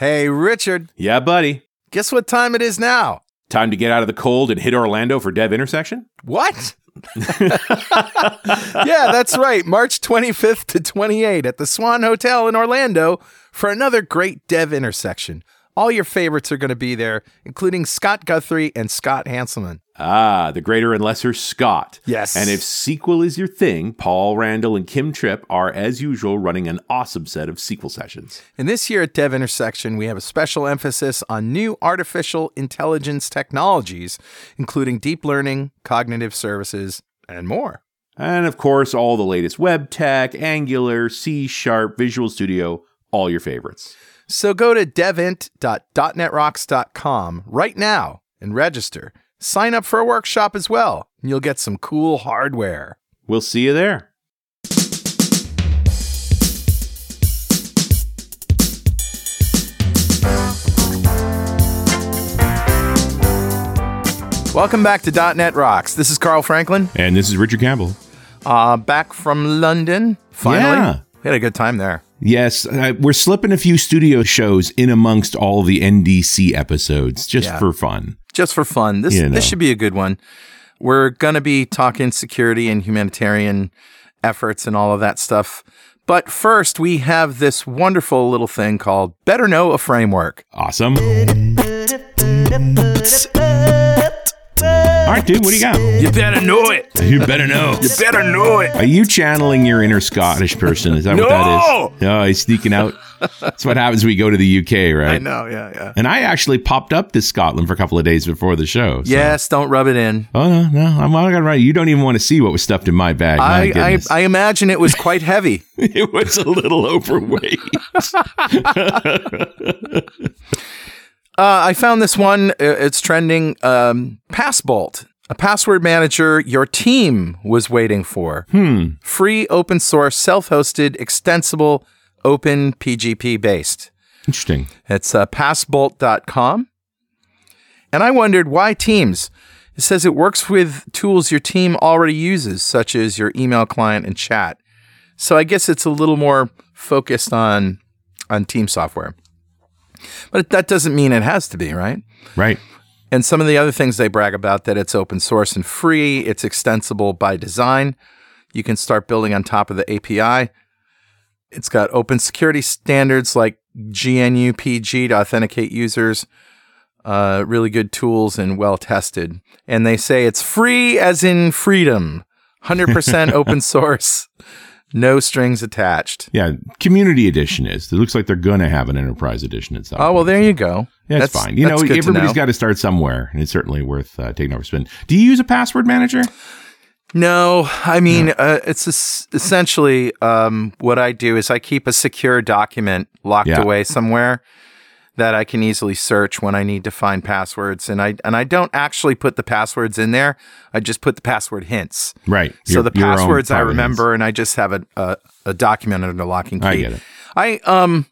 Hey, Richard, Yeah, buddy. guess what time it is now? Time to get out of the cold and hit Orlando for Dev Intersection? What? yeah, that's right. March 25th to 28th at the Swan Hotel in Orlando for another great dev intersection. All your favorites are going to be there, including Scott Guthrie and Scott Hanselman. Ah, the greater and lesser Scott. Yes. And if SQL is your thing, Paul Randal and Kim Tripp are, as usual, running an awesome set of SQL sessions. And this year at Dev Intersection, we have a special emphasis on new artificial intelligence technologies, including deep learning, cognitive services, and more. And of course, all the latest web tech, Angular, C Sharp, Visual Studio, all your favorites. So go to devint.netrocks.com right now and register. Sign up for a workshop as well, and you'll get some cool hardware. We'll see you there. Welcome back to .NET Rocks. This is Carl Franklin, And this is Richard Campbell. uh, back from London. Finally, Yeah. we had a good time there. Yes, uh, we're slipping a few studio shows in amongst all the NDC episodes just Yeah. for fun. Just for fun, this You know. this should be a good one. We're gonna be talking security and humanitarian efforts and all of that stuff. But first, we have this wonderful little thing called Better Know a Framework. Awesome. All right, dude, what do you got? You better know it. You better know. You better know it. Are you channeling your inner Scottish person? Is that what that is? No! is? No, he's sneaking out. That's what happens when we go to the UK, right? I know, yeah, yeah. And I actually popped up to Scotland for a couple of days before the show. so- Yes, don't rub it in. Oh no, no, I'm not gonna write. You don't even want to see what was stuffed in my bag. My I, I, I imagine it was quite heavy. it was a little overweight. Uh, I found this one. uh, It's trending. Um, Passbolt, a password manager your team was waiting for. hmm. Free, open source, self hosted, extensible, OpenPGP based. Interesting. It's uh, passbolt.com. And I wondered why Teams? It says it works with tools your team already uses, such as your email client and chat. So I guess it's a little more focused on on team software. But that doesn't mean it has to be, right? Right. And some of the other things they brag about that it's open source and free, it's extensible by design. You can start building on top of the API. It's got open security standards like GNU PG to authenticate users. Uh, really good tools and well tested. And they say it's free as in freedom, 100% open source, no strings attached. Yeah. Community edition is. It looks like they're gonna have an enterprise edition at some. Oh, well, there you go. Yeah, it's That's- fine. You know, that's good to everybody's got to start somewhere, and it's certainly worth uh, taking over spin. Do you use a password manager? No, I mean, uh, it's es- essentially um, what I do is I keep a secure document locked Yeah. away somewhere that I can easily search when I need to find passwords, and I and I don't actually put the passwords in there. I just put the password hints. Right. So Your- the your passwords I remember, and I just have a, a a document under lock and key. I get it. I um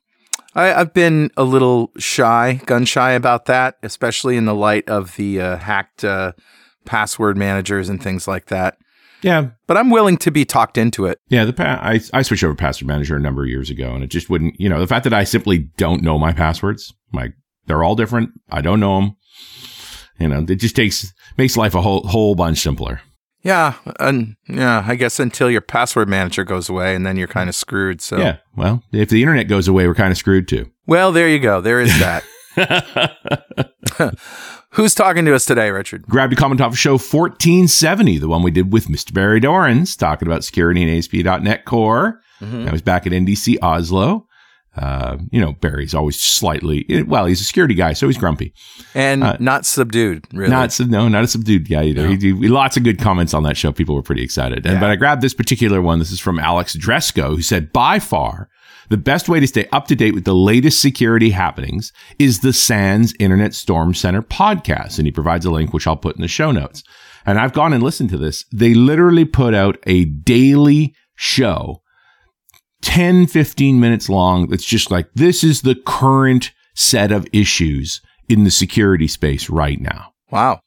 I, I've been a little shy, gun shy about that, especially in the light of the uh, hacked uh, password managers and things like that. Yeah. But I'm willing to be talked into it. Yeah, the pa- I I switched over password manager a number of years ago, and it just wouldn't. You know, the fact that I simply don't know my passwords, like they're all different. I don't know them. You know, it just takes makes life a whole whole bunch simpler. Yeah, and yeah, I guess until your password manager goes away, and then you're kind of screwed. So, Yeah. Well, if the internet goes away, we're kind of screwed too. well, there you go. There is that. Who's talking to us today, Richard? Grab your comment off of show 1470, the one we did with Mr. Barry Dorrans, talking about security and ASP.NET Core. Mm-hmm. I was back at NDC Oslo. Uh, you know, Barry's always slightly, well, he's a security guy, so he's grumpy. And Uh, not subdued, really. Not sub- no, not a subdued guy either. No. He, he- lots of good comments on that show. People were pretty excited. And, but I grabbed this particular one. This is from Alex Dresko, who said, by far, the best way to stay up to date with the latest security happenings is the SANS Internet Storm Center podcast. And he provides a link, which I'll put in the show notes. And I've gone and listened to this. They literally put out a daily show 10, 15 minutes long. That's just like, this is the current set of issues in the security space right now. wow.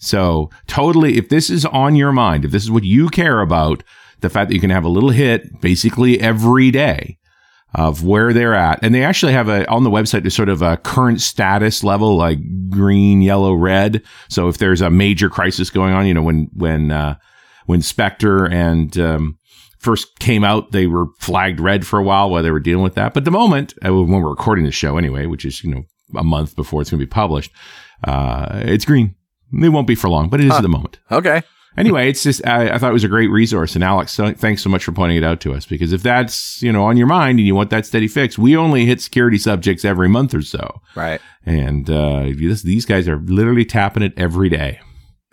So totally, if this is on your mind, if this is what you care about, the fact that you can have a little hit basically every day, of where they're at. And they actually have a, on the website, there's sort of a current status level, like green, yellow, red. So if there's a major crisis going on, you know, when, when, uh, when Spectre and, um, first came out, they were flagged red for a while while they were dealing with that. But the moment, uh, when we're recording the show anyway, which is, you know, a month before it's going to be published, uh, it's green. It won't be for long, but it is huh. at the moment. Okay anyway, it's just I, I, thought it was a great resource, and Alex, so, thanks so much for pointing it out to us. Because if that's you know on your mind and you want that steady fix, we only hit security subjects every month or so, right? And uh, this, these guys are literally tapping it every day.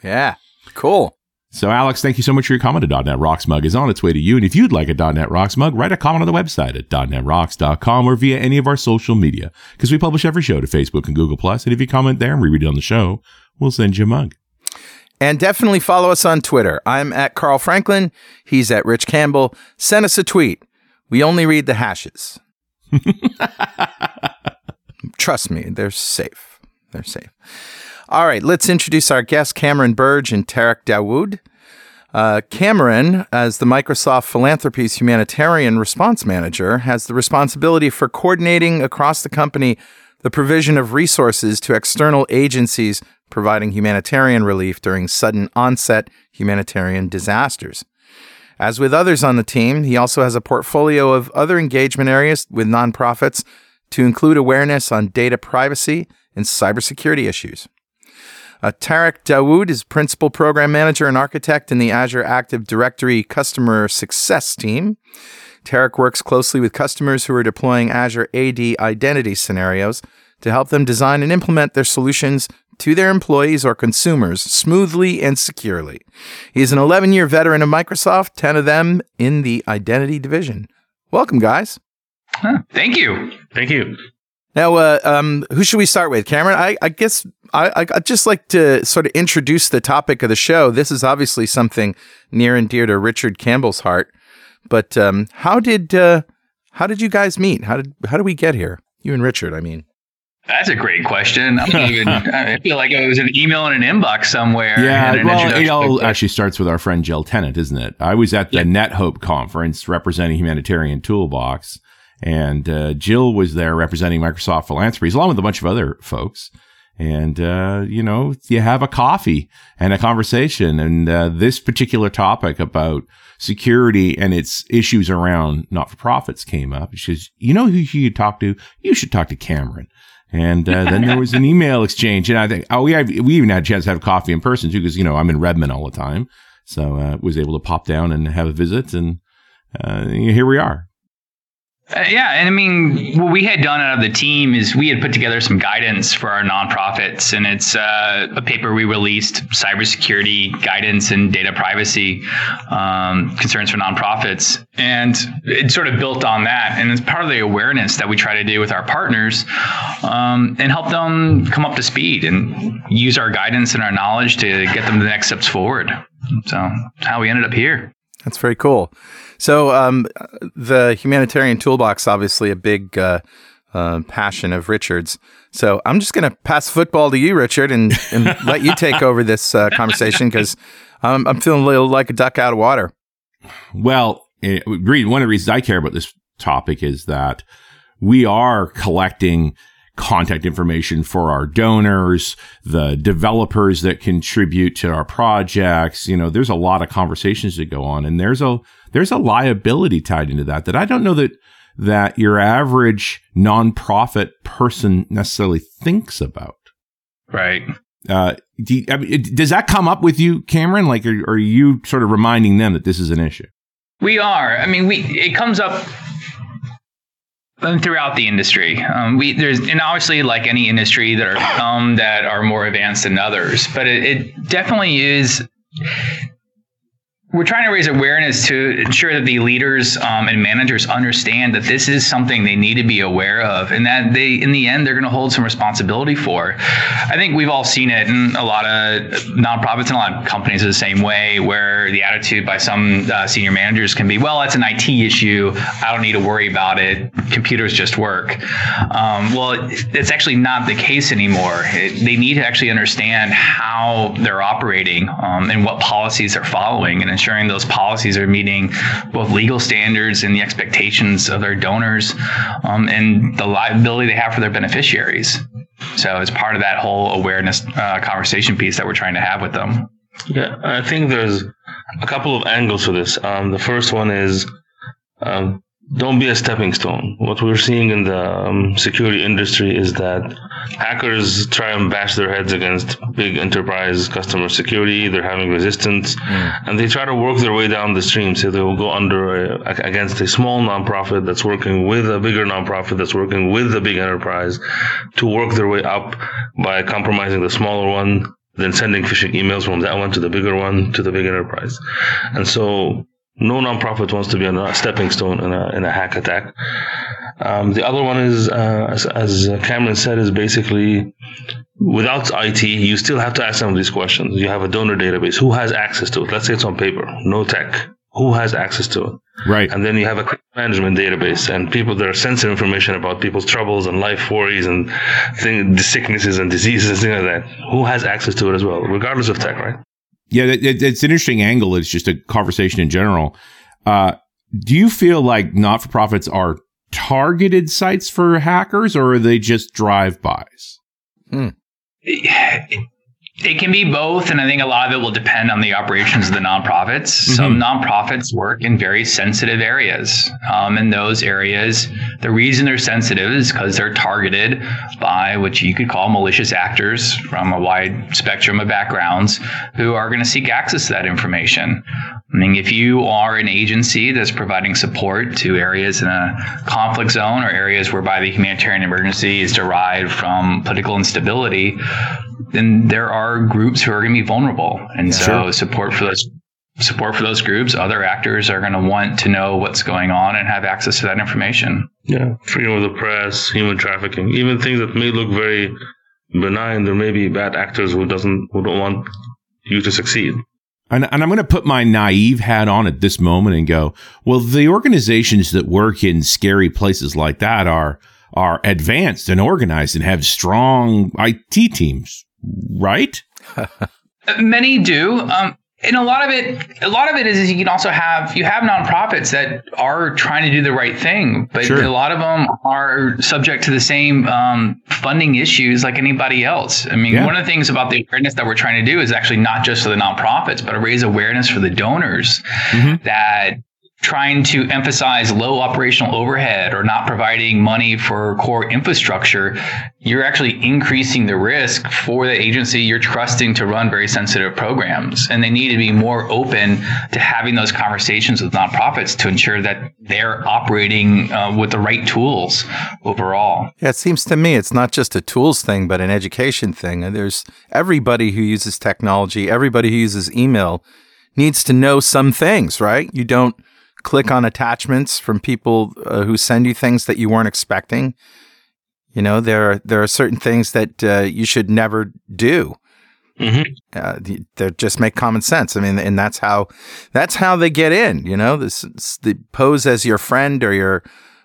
Yeah, cool. So, Alex, thank you so much for your comment. A .NET Rocks mug is on its way to you. And if you'd like a .NET Rocks mug, write a comment on the website at .NETRocks.com or via any of our social media because we publish every show to Facebook and Google+. And if you comment there and we read it on the show, we'll send you a mug. And definitely follow us on Twitter. I'm at Carl Franklin. He's at Rich Campbell. Send us a tweet. We only read the hashes. Trust me, they're safe. They're safe. All right, let's introduce our guests, Cameron Birge and Tarek Dawoud. Uh, Cameron, as the Microsoft Philanthropies Humanitarian Response Manager, has the responsibility for coordinating across the company the provision of resources to external agencies providing humanitarian relief during sudden onset humanitarian disasters. As with others on the team, he also has a portfolio of other engagement areas with nonprofits to include awareness on data privacy and cybersecurity issues. Uh, Tarek Dawoud is Principal Program Manager and Architect in the Azure Active Directory Customer Success Team. Tarek works closely with customers who are deploying Azure AD identity scenarios to help them design and implement their solutions to their employees or consumers smoothly and securely. He is an 11 year veteran of Microsoft, 10 of them in the identity division. Welcome, guys. Huh, thank you. Thank you. Now, uh, um, who should we start with? Cameron, I, I guess I, would just like to sort of introduce the topic of the show. This is obviously something near and dear to Richard Campbell's heart. But um, how did uh, how did you guys meet? How did how did we get here? You and Richard, I mean. That's a great question. I, even, I feel like it was an email in an inbox somewhere. Yeah, well, it all actually starts with our friend Jill Tennant, isn't it? I was at the yep. NetHope conference representing Humanitarian Toolbox, and uh, Jill was there representing Microsoft Philanthropies, along with a bunch of other folks. And, uh, you know, you have a coffee and a conversation. And uh, this particular topic about security and its issues around not for profits came up. She says, you know who you should talk to? You should talk to Cameron. And uh, then there was an email exchange, and I think oh we have, we even had a chance to have coffee in person too because you know I'm in Redmond all the time, so uh, was able to pop down and have a visit, and uh, here we are. Uh, yeah, and I mean, what we had done out of the team is we had put together some guidance for our nonprofits, and it's uh, a paper we released: cybersecurity guidance and data privacy um, concerns for nonprofits, and it sort of built on that. And it's part of the awareness that we try to do with our partners, um, and help them come up to speed and use our guidance and our knowledge to get them the next steps forward. So, how we ended up here. That's very cool. So, um, the humanitarian toolbox, obviously a big uh, uh, passion of Richard's. So, I'm just going to pass football to you, Richard, and, and let you take over this uh, conversation because I'm, I'm feeling a little like a duck out of water. Well, eh, one of the reasons I care about this topic is that we are collecting contact information for our donors, the developers that contribute to our projects. You know, there's a lot of conversations that go on and there's a, there's a liability tied into that that I don't know that, that your average nonprofit person necessarily thinks about. Right. Uh, do you, I mean, does that come up with you, Cameron? Like, are, are you sort of reminding them that this is an issue? We are. I mean, we it comes up throughout the industry. Um, we there's and obviously like any industry, there are some that are more advanced than others, but it, it definitely is we're trying to raise awareness to ensure that the leaders um, and managers understand that this is something they need to be aware of and that they in the end they're going to hold some responsibility for. I think we've all seen it in a lot of nonprofits and a lot of companies are the same way where the attitude by some uh, senior managers can be well that's an it issue. I don't need to worry about it. Computers just work. Um, well it's actually not the case anymore. It, they need to actually understand how they're operating um, and what policies they're following and ensuring those policies are meeting both legal standards and the expectations of their donors um, and the liability they have for their beneficiaries. So it's part of that whole awareness uh, conversation piece that we're trying to have with them. Yeah, I think there's a couple of angles to this. Um, the first one is um, don't be a stepping stone. What we're seeing in the um, security industry is that hackers try and bash their heads against big enterprise customer security. They're having resistance, mm. and they try to work their way down the stream. So they will go under a, against a small nonprofit that's working with a bigger nonprofit that's working with a big enterprise to work their way up by compromising the smaller one, then sending phishing emails from that one to the bigger one to the big enterprise. And so no nonprofit wants to be a stepping stone in a, in a hack attack. Um, the other one is, uh, as, as, Cameron said, is basically without IT, you still have to ask some of these questions. You have a donor database. Who has access to it? Let's say it's on paper, no tech. Who has access to it? Right. And then you have a management database and people that are sensitive information about people's troubles and life worries and thing, sicknesses and diseases and things like that. Who has access to it as well, regardless of tech, right? Yeah, it, it's an interesting angle. It's just a conversation in general. Uh, do you feel like not for profits are targeted sites for hackers or are they just drive bys? Hmm. It can be both, and I think a lot of it will depend on the operations of the nonprofits. Mm-hmm. Some nonprofits work in very sensitive areas. Um, in those areas, the reason they're sensitive is because they're targeted by what you could call malicious actors from a wide spectrum of backgrounds who are going to seek access to that information. I mean, if you are an agency that's providing support to areas in a conflict zone or areas whereby the humanitarian emergency is derived from political instability, then there are groups who are going to be vulnerable, and so sure. support for those support for those groups, other actors are going to want to know what's going on and have access to that information. Yeah, freedom of the press, human trafficking, even things that may look very benign. There may be bad actors who doesn't who don't want you to succeed. And, and I'm going to put my naive hat on at this moment and go, well, the organizations that work in scary places like that are are advanced and organized and have strong IT teams right? Many do. Um, and a lot of it a lot of it is, is, you can also have you have nonprofits that are trying to do the right thing but sure. a lot of them are subject to the same um, funding issues like anybody else i mean yeah. one of the things about the awareness that we're trying to do is actually not just for the nonprofits but to raise awareness for the donors mm-hmm. that trying to emphasize low operational overhead or not providing money for core infrastructure, you're actually increasing the risk for the agency you're trusting to run very sensitive programs. And they need to be more open to having those conversations with nonprofits to ensure that they're operating uh, with the right tools overall. Yeah, it seems to me it's not just a tools thing, but an education thing. There's everybody who uses technology, everybody who uses email needs to know some things, right? You don't click on attachments from people uh, who send you things that you weren't expecting. You know, there are, there are certain things that uh, you should never do. Mm-hmm. Uh, they just make common sense. I mean, and that's how that's how they get in. You know, this, the pose as your friend or your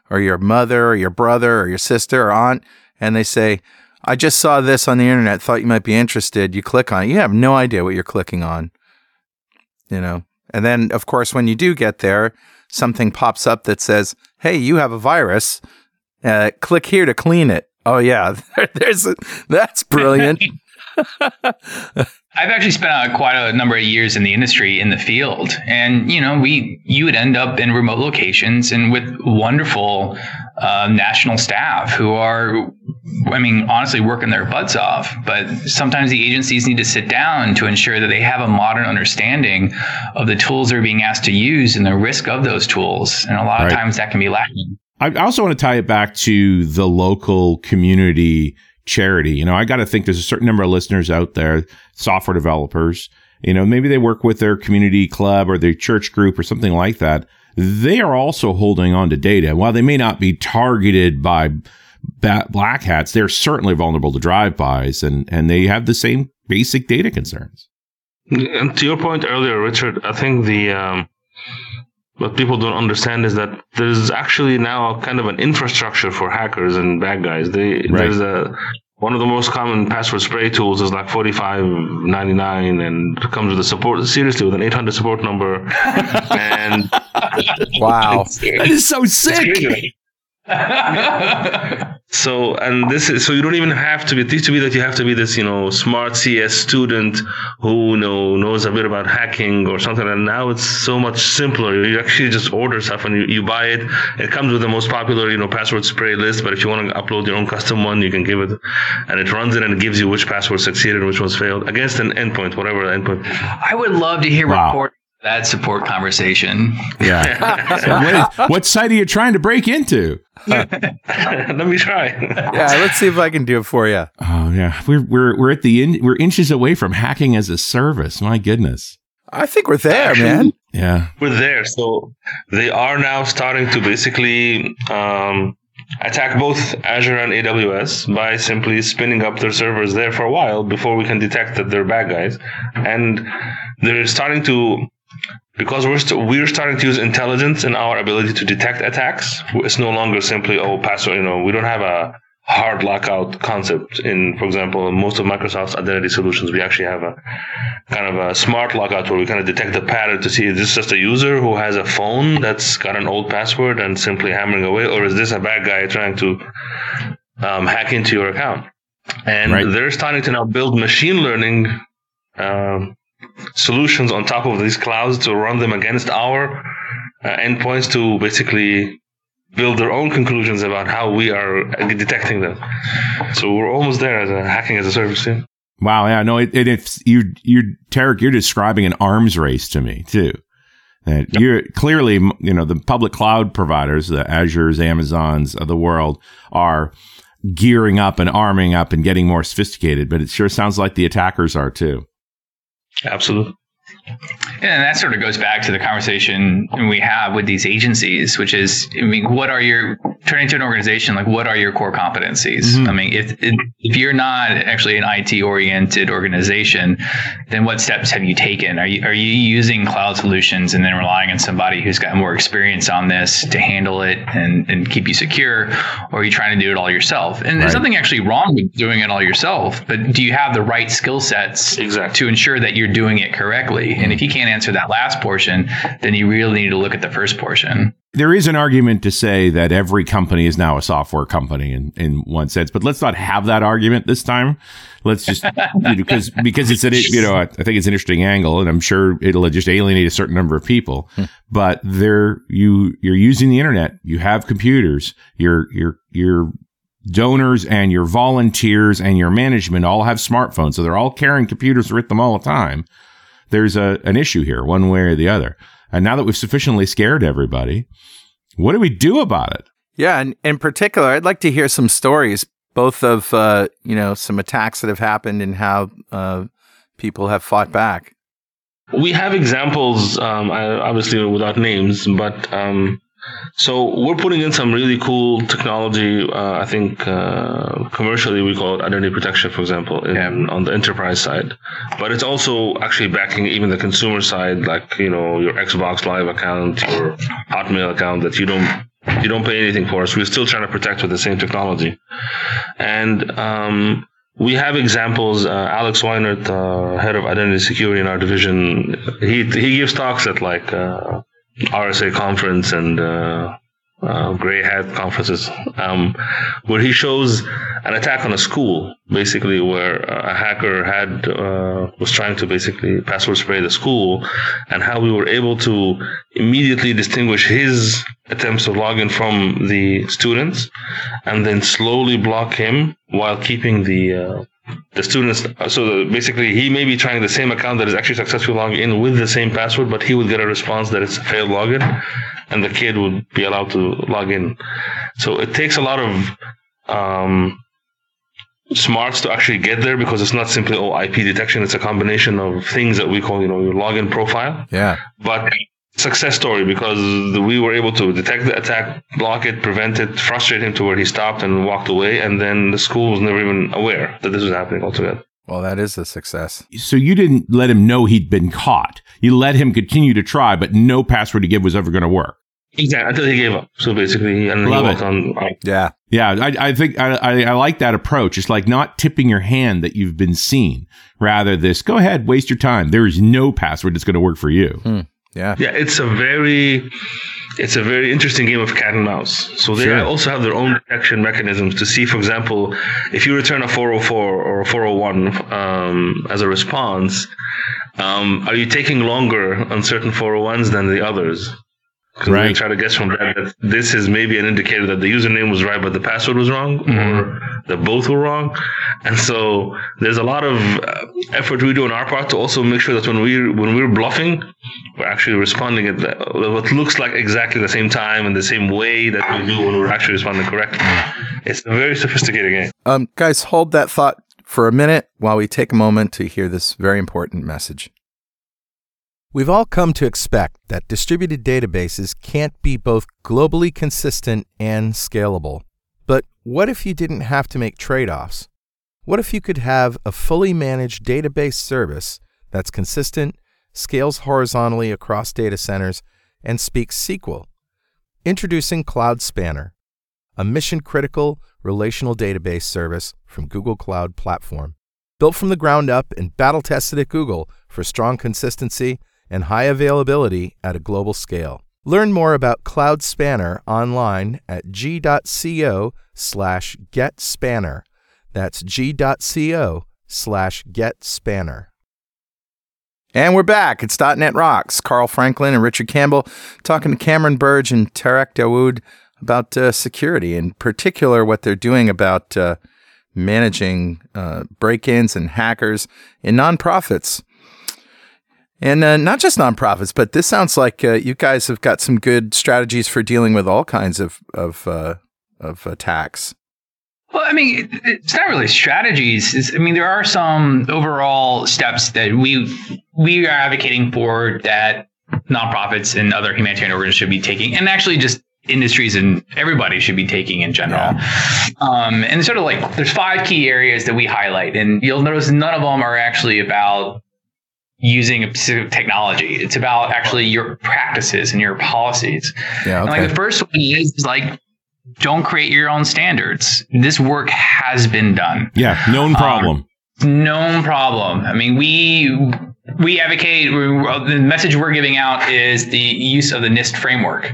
or your mother or your brother or your sister or aunt, and they say, "I just saw this on the internet. Thought you might be interested." You click on it. You have no idea what you're clicking on. You know, and then, of course, when you do get there, something pops up that says, "Hey, you have a virus. Uh, click here to clean it." Oh yeah, there's a, that's brilliant. I've actually spent uh, quite a number of years in the industry in the field, and you know, we you would end up in remote locations and with wonderful uh, national staff who are, I mean, honestly, working their butts off. But sometimes the agencies need to sit down to ensure that they have a modern understanding of the tools they're being asked to use and the risk of those tools, and a lot right. of times that can be lacking. I also want to tie it back to the local community charity. You know, I got to think there's a certain number of listeners out there, software developers, you know, maybe they work with their community club or their church group or something like that. They are also holding on to data. While they may not be targeted by black hats, they're certainly vulnerable to drive-bys and, and they have the same basic data concerns. And to your point earlier, Richard, I think the, um, what people don't understand is that there's actually now kind of an infrastructure for hackers and bad guys. They, right. There's a one of the most common password spray tools is like forty five ninety nine, and comes with a support seriously with an eight hundred support number. and Wow. That is so sick. So and this is so you don't even have to be. It used to be that you have to be this you know smart CS student who know knows a bit about hacking or something. And now it's so much simpler. You actually just order stuff and you, you buy it. It comes with the most popular you know password spray list. But if you want to upload your own custom one, you can give it, and it runs it and it gives you which password succeeded and which ones failed against an endpoint, whatever the endpoint. I would love to hear Wow. report that support conversation. Yeah. So what, is- what site are you trying to break into? Let me try. Yeah, let's see if I can do it for you. Oh yeah, we're we're we're at the in, we're inches away from hacking as a service. My goodness. I think we're there, man. Yeah. We're there. So they are now starting to basically um, attack both Azure and AWS by simply spinning up their servers there for a while before we can detect that they're bad guys. And they're starting to, because we're, st- we're starting to use intelligence in our ability to detect attacks. It's no longer simply, oh, password, you know, we don't have a hard lockout concept in, for example, most of Microsoft's identity solutions. We actually have a kind of a smart lockout where we kind of detect the pattern to see is this just a user who has a phone that's got an old password and simply hammering away, or is this a bad guy trying to um, hack into your account? And Right. they're starting to now build machine learning um, solutions on top of these clouds to run them against our uh, endpoints to basically build their own conclusions about how we are detecting them. So we're almost there as a hacking as a service. Yeah. Wow. Yeah. No. It, it, it's you. You, Tarek. You're describing an arms race to me too. That you're clearly, you know, the public cloud providers, the Azures, Amazons of the world, are gearing up and arming up and getting more sophisticated. But it sure sounds like the attackers are too. Absolutely. And that sort of goes back to the conversation we have with these agencies, which is, I mean, what are your turning to an organization like what are your core competencies? Mhm. I mean, if if you're not actually an IT oriented organization, then what steps have you taken? Are you are you using cloud solutions and then relying on somebody who's got more experience on this to handle it and, and keep you secure, or are you trying to do it all yourself? And Right. there's nothing actually wrong with doing it all yourself, but do you have the right skill sets Exactly. to ensure that you're doing it correctly. And if you can't answer that last portion, then you really need to look at the first portion. There is an argument to say that every company is now a software company in, in one sense, but let's not have that argument this time. Let's just because because it's an you know I think it's an interesting angle, and I'm sure it'll just alienate a certain number of people. Hmm. but there you you're using the internet, you have computers, your your your donors and your volunteers and your management all have smartphones, so they're all carrying computers with them all the time. There's a an issue here, one way or the other. And now that we've sufficiently scared everybody, what do we do about it? Yeah, and in particular, I'd like to hear some stories, both of uh, you know some attacks that have happened and how uh, people have fought back. We have examples, um, I- obviously without names, but um, so we're putting in some really cool technology. Uh, I think uh, commercially we call it identity protection, for example, in, Yeah. on the enterprise side. But it's also actually backing even the consumer side, like you know your Xbox Live account, your Hotmail account that you don't you don't pay anything for. So we're still trying to protect with the same technology, and um, we have examples. Uh, Alex Weinert, uh, head of identity security in our division, he he gives talks at like uh, RSA conference and uh, uh, gray hat conferences, um, where he shows an attack on a school, basically where a hacker had uh, was trying to basically password spray the school, and how we were able to immediately distinguish his attempts to log in from the students, and then slowly block him while keeping the uh, the students. So basically, he may be trying the same account that is actually successfully logging in with the same password, but he would get a response that it's a failed login, and the kid would be allowed to log in. So it takes a lot of um, smarts to actually get there because it's not simply oh IP detection. It's a combination of things that we call you know your login profile Yeah, but success story because we were able to detect the attack, block it, prevent it, frustrate him to where he stopped and walked away, and then the school was never even aware that this was happening altogether. well, that is a success. So you didn't let him know he'd been caught. You let him continue to try, but no password to give was ever going to work. Exactly until he gave up. So basically, and Love he it. on. on Yeah. Yeah, I, I think I, I, I like that approach. It's like not tipping your hand that you've been seen. Rather, this go ahead, waste your time. There is no password that's going to work for you. Hmm. Yeah. Yeah, it's a very it's a very interesting game of cat and mouse. So they Sure. also have their own detection mechanisms to see, for example, if you return a 404 or a 401 um, as a response, um, are you taking longer on certain 401s than the others? Because Right. they try to guess from that that this is maybe an indicator that the username was right but the password was wrong, or that both were wrong. And so there's a lot of uh, effort we do on our part to also make sure that when we when we're bluffing, we're actually responding at the, what looks like exactly the same time and the same way that we do when we're actually responding correctly. It's a very sophisticated game. Um, guys, hold that thought for a minute while we take a moment to hear this very important message. We've all come to expect that distributed databases can't be both globally consistent and scalable. But what if you didn't have to make trade offs? What if you could have a fully managed database service that's consistent, scales horizontally across data centers, and speaks SQL? Introducing Cloud Spanner, a mission critical relational database service from Google Cloud Platform. Built from the ground up and battle tested at Google for strong consistency and high availability at a global scale. Learn more about Cloud Spanner online at g.co slash getspanner. That's g.co slash getspanner. And we're back. It's .NET Rocks. Carl Franklin and Richard Campbell talking to Cameron Birge and Tarek Dawoud about uh, security, in particular what they're doing about uh, managing uh, break-ins and hackers in nonprofits. And uh, not just nonprofits, but this sounds like uh, you guys have got some good strategies for dealing with all kinds of of, uh, of attacks. Well, I mean, it- it's not really strategies. It's, I mean, there are some overall steps that we we are advocating for that nonprofits and other humanitarian organizations should be taking, and actually just industries and everybody should be taking in general. Um, and sort of like there's five key areas that we highlight, and you'll notice none of them are actually about using a specific technology. It's about actually your practices and your policies. Yeah. And like the first one is, is like don't create your own standards. This work has been done. Yeah, known um, problem. Known problem. I mean, we we advocate we, the message we're giving out is the use of the NIST framework.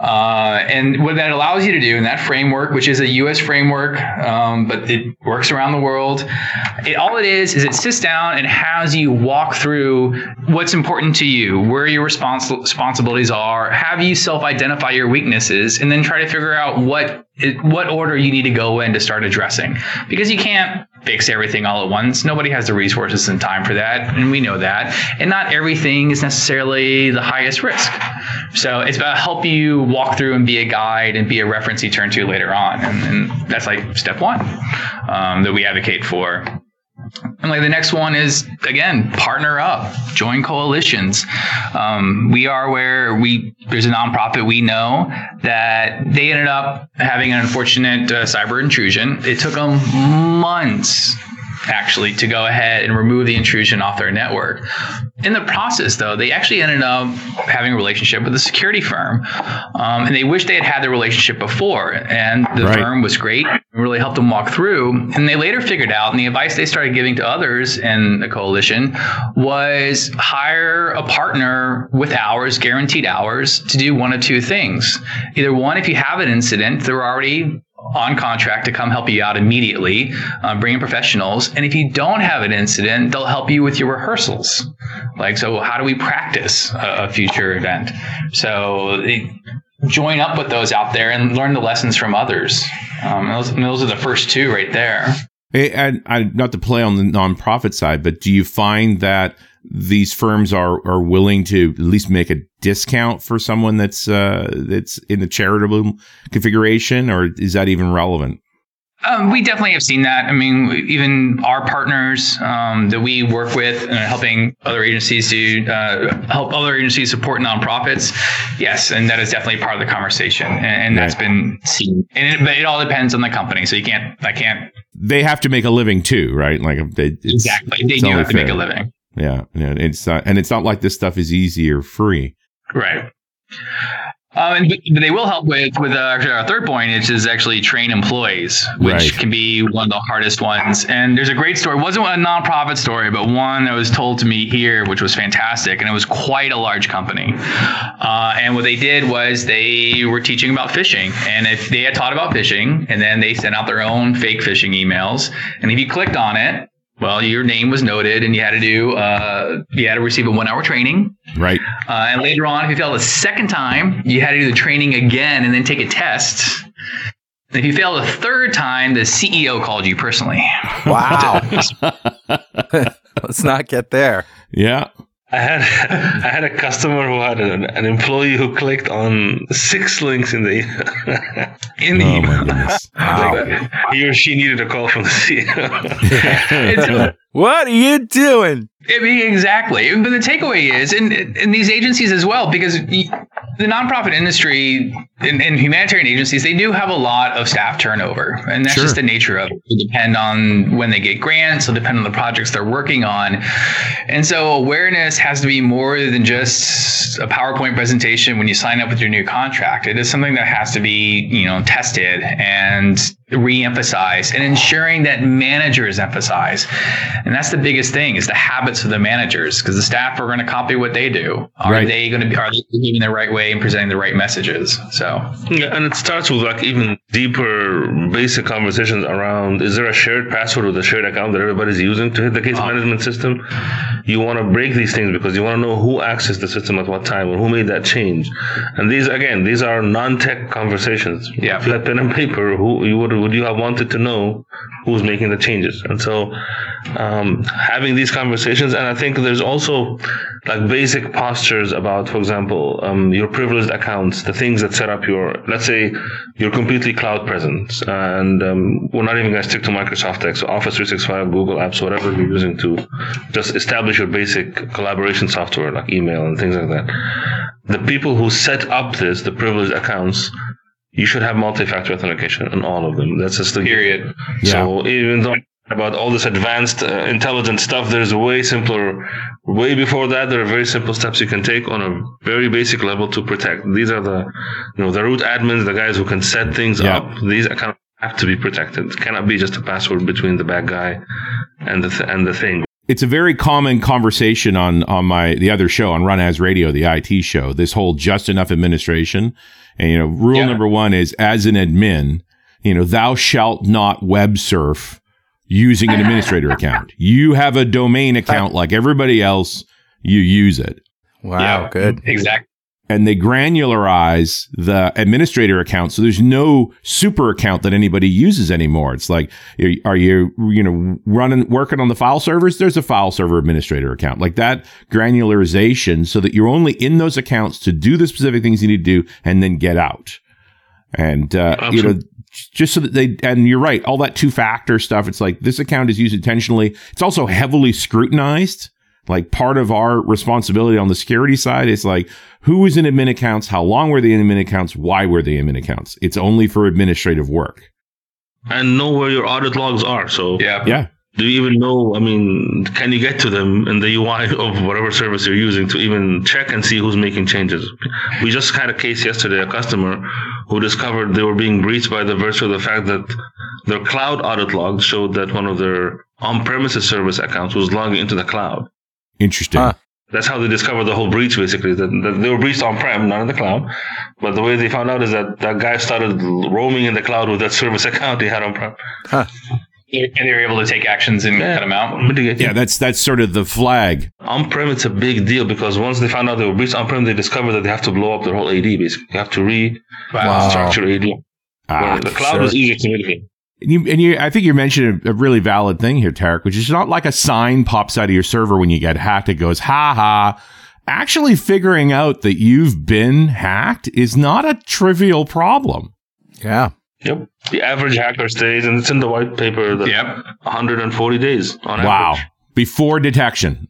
Uh, and what that allows you to do in that framework, which is a U.S. framework, um, but it works around the world. It, all it is is it sits down and has you walk through what's important to you, where your respons- responsibilities are, have you self-identify your weaknesses, and then try to figure out what it, what order you need to go in to start addressing. Because you can't fix everything all at once. Nobody has the resources and time for that, and we know that. And not everything is necessarily the highest risk. So it's about help you walk through and be a guide and be a reference you turn to later on, and, and that's like step one um, that we advocate for. And like the next one is again, partner up, join coalitions. Um, we are where we there's a nonprofit we know that they ended up having an unfortunate uh, cyber intrusion. It took them months actually to go ahead and remove the intrusion off their network. In the process, though, they actually ended up having a relationship with a security firm, um, and they wish they had had the relationship before. And the Right. firm was great, really helped them walk through. And they later figured out, and the advice they started giving to others in the coalition was hire a partner with hours, guaranteed hours, to do one of two things. Either one, if you have an incident, they're already on contract to come help you out immediately, uh, bring in professionals. And if you don't have an incident, they'll help you with your rehearsals. Like, so how do we practice a, a future event? So they join up with those out there and learn the lessons from others. Um, those, those are the first two right there. And I, not to play on the nonprofit side, but do you find that these firms are are willing to at least make a discount for someone that's uh, that's in the charitable configuration, or is that even relevant? Um, we definitely have seen that. I mean, even our partners um, that we work with, uh, helping other agencies to uh, help other agencies support nonprofits. Yes, and that is definitely part of the conversation, and, and that's Right. been seen. And it, but it all depends on the company, so you can't. I can't They have to make a living too, right? Like they, exactly. They do have to make a living, Yeah, yeah. It's not, and it's not like this stuff is easy or free. right? Um, and, but they will help with with uh, our third point, which is actually train employees, which Right. can be one of the hardest ones. And there's a great story. It wasn't a nonprofit story, but one that was told to me here, which was fantastic, and it was quite a large company. Uh, and what they did was they were teaching about phishing, and if they had taught about phishing, and then they sent out their own fake phishing emails, and if you clicked on it. Well, your name was noted, and you had to do. Uh, you had to receive a one-hour training, Right. uh, and later on, if you failed a second time, you had to do the training again and then take a test. And if you failed a third time, the CEO called you personally. Wow. Let's not get there. Yeah. I had I had a customer who had an, an employee who clicked on six links in the In the Oh my email. goodness. Wow. he or she needed a call from the CEO. What are you doing? I mean, exactly. But the takeaway is, and in these agencies as well, because the nonprofit industry and, and humanitarian agencies, they do have a lot of staff turnover, and that's Sure. just the nature of it. It depend on when they get grants, it'll depend on the projects they're working on, and so awareness has to be more than just a PowerPoint presentation when you sign up with your new contract. It is something that has to be, you know, tested and re-emphasized, and ensuring that managers emphasize. And that's the biggest thing is the habits of the managers because the staff are going to copy what they do. Are Right. they going to be are they behaving the right way and presenting the right messages? So Yeah, and it starts with like even deeper, basic conversations around: is there a shared password with a shared account that everybody's using to hit the case uh-huh. management system? You want to break these things because you want to know who accessed the system at what time or who made that change. And these, again, these are non-tech conversations. Yeah. flat pen and paper, who you would would you have wanted to know who's making the changes? And so, um, having these conversations, and I think there's also like basic postures about, for example, um, your privileged accounts, the things that set up your, let's say, you're completely cloud presence, and um, we're not even going to stick to Microsoft Tech, so Office 365, Google Apps, whatever you're using to just establish your basic collaboration software like email and things like that. The people who set up this, the privileged accounts, you should have multi-factor authentication on all of them. That's just the period. so even though about all this advanced uh, intelligent stuff, there's a way simpler. Way before that, there are very simple steps you can take on a very basic level to protect. These are the, you know, the root admins, the guys who can set things Yeah. up. These accounts have to be protected. It cannot be just a password between the bad guy and the th- and the thing. it's a very common conversation on on my the other show on RunAs Radio, the IT show. This whole just enough administration, and you know, rule Yeah. number one is as an admin, you know, thou shalt not web surf using an administrator account. You have a domain account like everybody else. You use it, Wow, good. Exactly. And they granularize the administrator account, so there's no super account that anybody uses anymore. It's like, are you you know running working on the file servers? There's a file server administrator account like that granularization, so that you're only in those accounts to do the specific things you need to do, and then get out. And uh, you know, just so that they and you're right, all that two factor stuff. It's like this account is used intentionally. It's also heavily scrutinized. Like part of our responsibility on the security side is like who was in admin accounts, how long were they in admin accounts, why were they in admin accounts. It's only for administrative work. And know where your audit logs are. So Yeah. Yeah. do you even know? I mean, can you get to them in the UI of whatever service you're using to even check and see who's making changes? We just had a case yesterday, a customer who discovered they were being breached by the virtue of the fact that their cloud audit logs showed that one of their on-premises service accounts was logging into the cloud. Interesting. Huh. That's how they discovered the whole breach, basically. That, that they were breached on-prem, not in the cloud. But the way they found out is that that guy started roaming in the cloud with that service account he had on-prem. And they were able to take actions and cut them out. Mitigate. Yeah, that's that's sort of the flag. On-prem, it's a big deal because once they found out they were breached on-prem, they discovered that they have to blow up their whole AD. Basically, you have to Wow. restructure AD. Ah, the cloud sure. was easier to mitigate. And you, and you, I think you're mentioning a, a really valid thing here, Tarek, which is not like a sign pops out of your server when you get hacked. It goes, ha ha. Actually figuring out that you've been hacked is not a trivial problem. Yeah. Yep. The average hacker stays, and it's in the white paper, that Yep. 140 days on Wow. average. Before detection.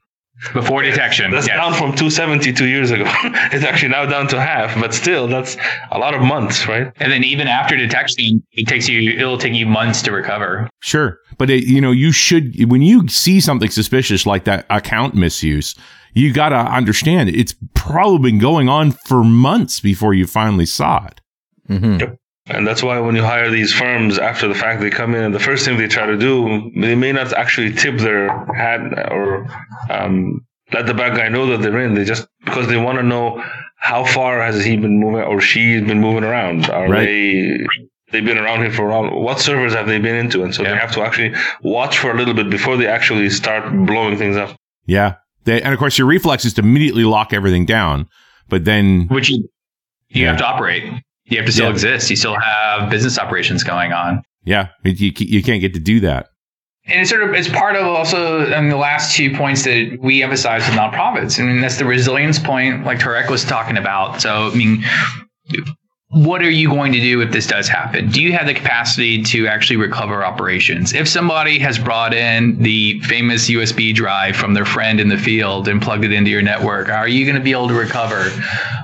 Before detection. That's yes. down from 270 two years ago. it's actually now down to half, but still, that's a lot of months, right? and then even after detection, it takes you it'll take you months to recover. Sure. But it, you know, you should, when you see something suspicious like that account misuse, you got to understand it's probably been going on for months before you finally saw it. Mm-hmm. And that's why when you hire these firms after the fact, they come in and the first thing they try to do, they may not actually tip their hat or um, let the bad guy know that they're in. They just because they want to know how far has he been moving or she has been moving around. Are Right. they they've been around here for a while? What servers have they been into? And so Yeah. they have to actually watch for a little bit before they actually start blowing things up. Yeah. They, and of course, your reflex is to immediately lock everything down. But then, Which you you Yeah. have to operate. You have to still Yeah. exist. You still have business operations going on. yeah, you, you can't get to do that. And it's sort of it's part of also um, the last two points that we emphasize with nonprofits. I mean, that's the resilience point, like Tarek was talking about. So, I mean, what are you going to do if this does happen? Do you have the capacity to actually recover operations? If somebody has brought in the famous USB drive from their friend in the field and plugged it into your network, are you going to be able to recover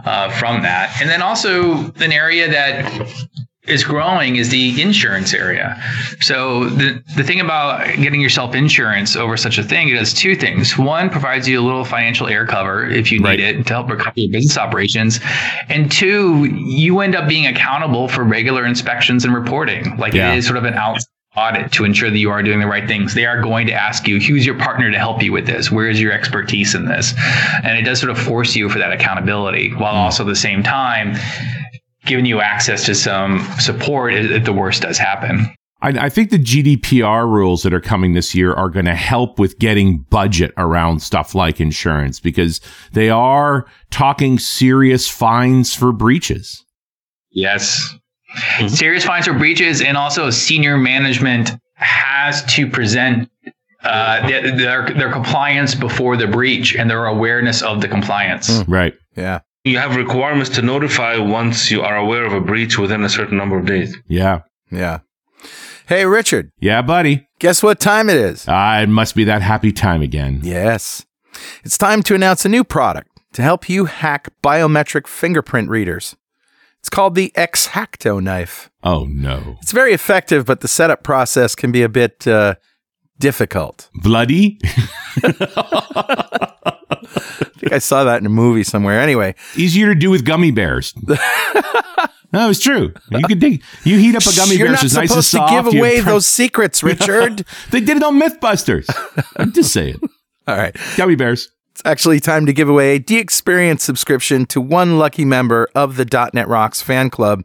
uh, from that? And then also an area that is growing is the insurance area. So the the thing about getting yourself insurance over such a thing, it does two things. One provides you a little financial air cover if you need Right. it to help recover your business operations. And two, you end up being accountable for regular inspections and reporting. Like Yeah. it is sort of an out audit to ensure that you are doing the right things. They are going to ask you, who's your partner to help you with this? Where is your expertise in this? And it does sort of force you for that accountability while hmm. also at the same time giving you access to some support if if the worst does happen. I, I think the GDPR rules that are coming this year are going to help with getting budget around stuff like insurance because they are talking serious fines for breaches. Yes. Serious fines for breaches, and also senior management has to present uh, their, their their compliance before the breach and their awareness of the compliance. Right. Yeah. You have requirements to notify once you are aware of a breach within a certain number of days. Yeah. Yeah. Hey, Richard, Yeah, buddy. guess what time it is? Ah, it must be that happy time again. Yes. It's time to announce a new product to help you hack biometric fingerprint readers. It's called the X-Hacto knife. Oh, no. It's very effective, but the setup process can be a bit uh, difficult. Bloody? I think I saw that in a movie somewhere. Anyway, Easier to do with gummy bears. no, it's true. You could dig, you heat up a gummy you're bear not so it's nice and to soft. give away those secrets, Richard. they did it on Mythbusters. I'm just saying. All right. Gummy bears. It's actually time to give away a DXperience subscription to one lucky member of the .NET Rocks fan club.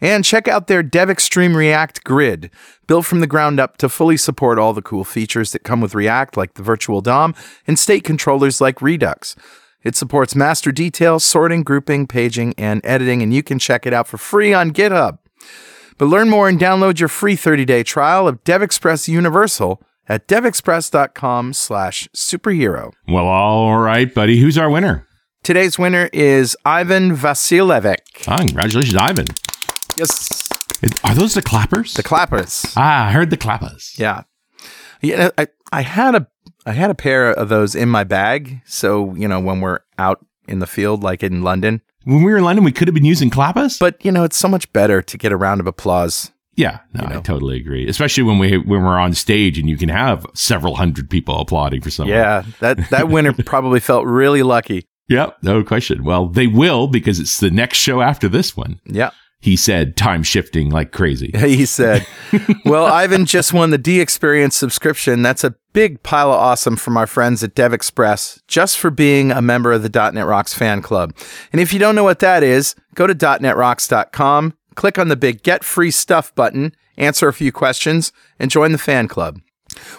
And check out their DevExtreme React Grid, built from the ground up to fully support all the cool features that come with React, like the virtual DOM and state controllers like Redux. It supports master detail, sorting, grouping, paging, and editing, and you can check it out for free on GitHub. But learn more and download your free 30-day trial of DevExpress Universal at devexpress.com slash superhero. Well, all right, buddy. Who's our winner? Today's winner is Ivan Vasilevich. Ah, congratulations, Ivan. Yes, It- are those the clappers? the clappers. ah, I heard the clappers. Yeah. Yeah, I, I had a I had a pair of those in my bag. So, you know, when we're out in the field, like in London. When we were in London, we could have been using clappers. But, you know, it's so much better to get a round of applause. yeah, no, You know. I totally agree. Especially when we when we're on stage and you can have several hundred people applauding for someone. Yeah, that, that winner probably felt really lucky. Yep, no question. Well, they will because it's the next show after this one. Yeah. He said, time shifting like crazy. He said, Well, Ivan just won the DXperience subscription. That's a big pile of awesome from our friends at DevExpress just for being a member of the .NET Rocks fan club. And if you don't know what that is, go to .NETRocks.com, click on the big Get Free Stuff button, answer a few questions, and join the fan club.